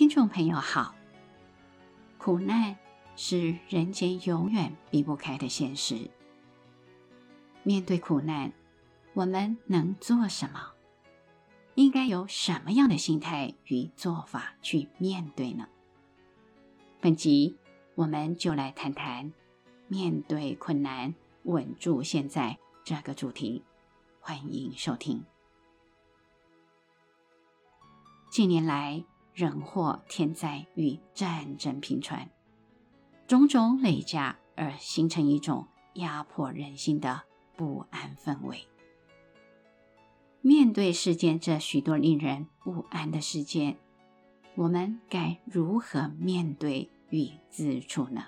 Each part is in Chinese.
听众朋友好，苦难是人间永远避不开的现实。面对苦难，我们能做什么？应该有什么样的心态与做法去面对呢？本集我们就来谈谈面对困难，稳住现在这个主题。欢迎收听。近年来，人祸、天灾与战争频传，种种累加而形成一种压迫人心的不安氛围。面对世间这许多令人不安的事件，我们该如何面对与自处呢？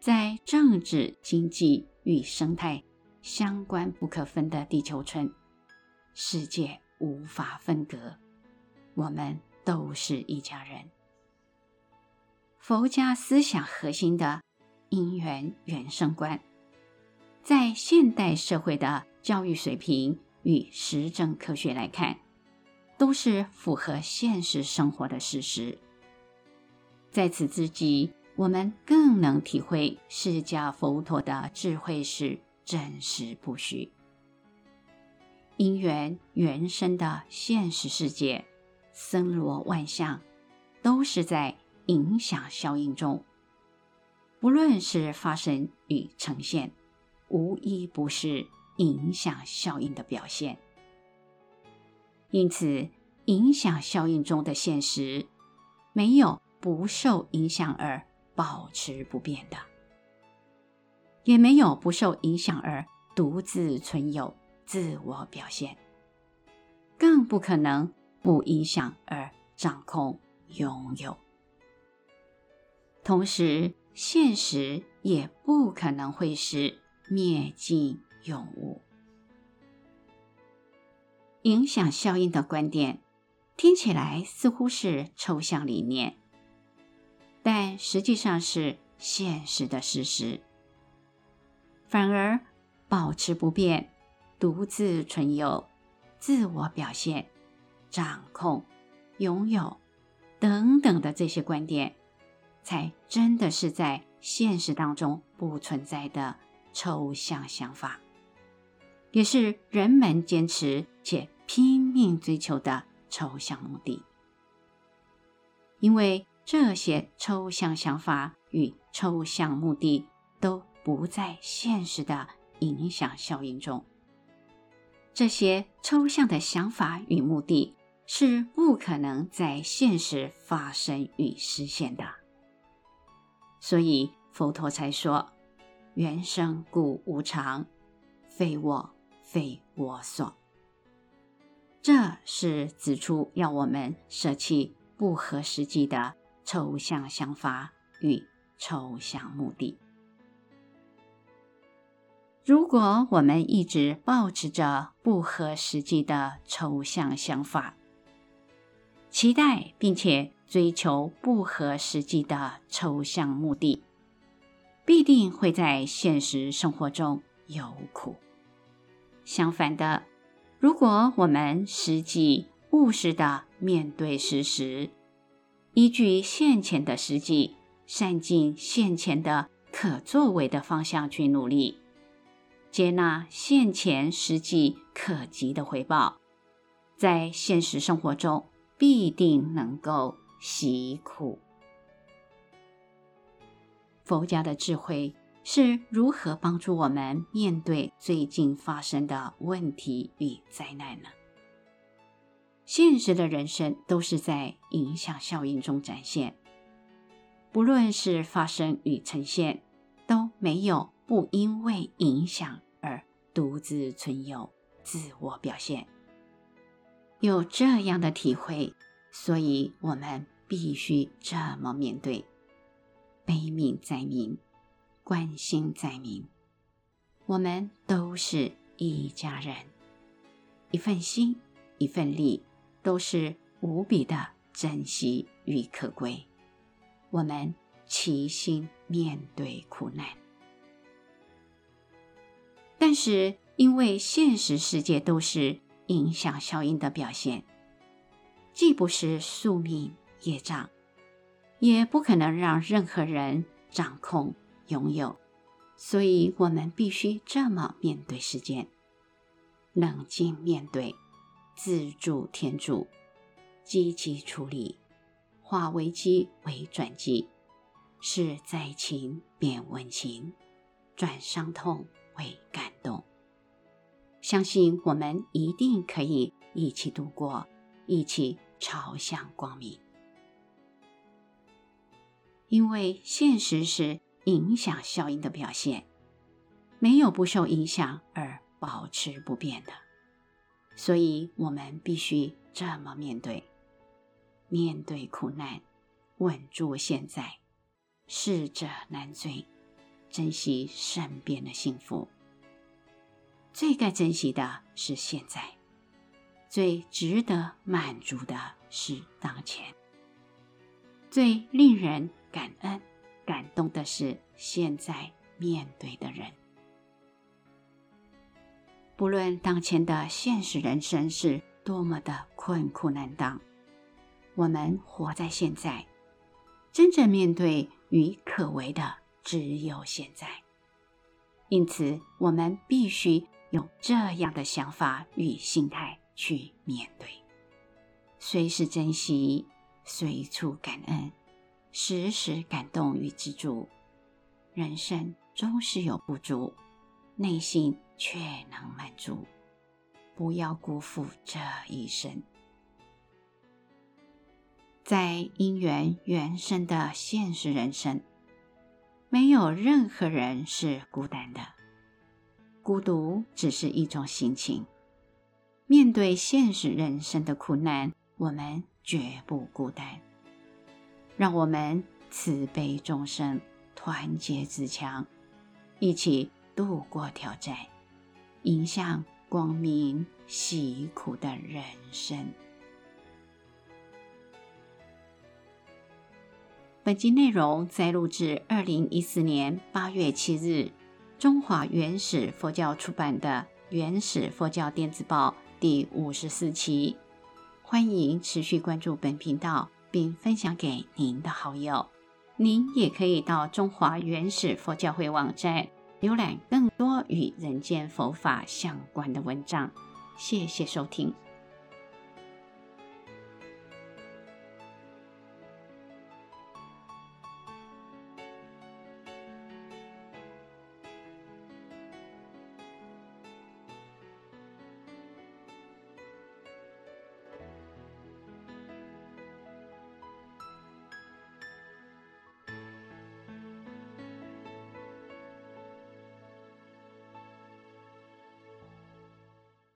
在政治、经济与生态相关不可分的地球村，世界无法分割。我们都是一家人。佛家思想核心的因缘缘生观，在现代社会的教育水平与实证科学来看，都是符合现实生活的事实。在此之际，我们更能体会释迦佛陀的智慧是真实不虚。因缘缘生的现实世界。森罗万象，都是在影响效应中。不论是发生与呈现，无一不是影响效应的表现。因此，影响效应中的现实，没有不受影响而保持不变的，也没有不受影响而独自存有、自我表现，更不可能。不影响而掌控拥有，同时现实也不可能会是灭尽永无。影响效应的观点听起来似乎是抽象理念，但实际上是现实的事实。反而保持不变、独自存有、自我表现。掌控、拥有等等的这些观点，才真的是在现实当中不存在的抽象想法，也是人们坚持且拼命追求的抽象目的。因为这些抽象想法与抽象目的都不在现实的影响效应中，这些抽象的想法与目的。是不可能在现实发生与实现的，所以佛陀才说：“缘生故无常，非我非我所。”这是指出要我们舍弃不合实际的抽象想法与抽象目的。如果我们一直抱持着不合实际的抽象想法，期待并且追求不合实际的抽象目的，必定会在现实生活中有苦。相反的，如果我们实际务实的面对事实，依据现前的实际，善尽现前的可作为的方向去努力，接纳现前实际可及的回报，在现实生活中。必定能够习苦。佛家的智慧是如何帮助我们面对最近发生的问题与灾难呢？现实的人生都是在影响效应中展现，不论是发生与呈现，都没有不因为影响而独自存有、自我表现。有这样的体会，所以我们必须这么面对：悲悯在民，关心在民。我们都是一家人，一份心，一份力，都是无比的珍惜与可贵。我们齐心面对苦难，但是因为现实世界都是。影响效应的表现，既不是宿命业障，也不可能让任何人掌控拥有，所以我们必须这么面对世间，冷静面对，自助天助，积极处理，化危机为转机，是灾情变温情，转伤痛为感动。相信我们一定可以一起度过，一起朝向光明。因为现实是影响效应的表现，没有不受影响而保持不变的，所以我们必须这么面对：面对苦难，稳住现在，逝者难追，珍惜身边的幸福。最该珍惜的是现在，最值得满足的是当前，最令人感恩、感动的是现在面对的人。不论当前的现实人生是多么的困苦难当，我们活在现在，真正面对与可为的只有现在。因此，我们必须。用这样的想法与心态去面对，随时珍惜，随处感恩，时时感动与知足。人生终是有不足，内心却能满足。不要辜负这一生。在因缘缘生的现实人生，没有任何人是孤单的。孤独只是一种心情，面对现实人生的苦难，我们绝不孤单。让我们慈悲众生，团结自强，一起度过挑战，迎向光明喜苦的人生。本集内容摘录自二零一四年八月七日。中华原始佛教出版的《原始佛教电子报》第五十四期，欢迎持续关注本频道，并分享给您的好友。您也可以到中华原始佛教会网站浏览更多与人间佛法相关的文章。谢谢收听。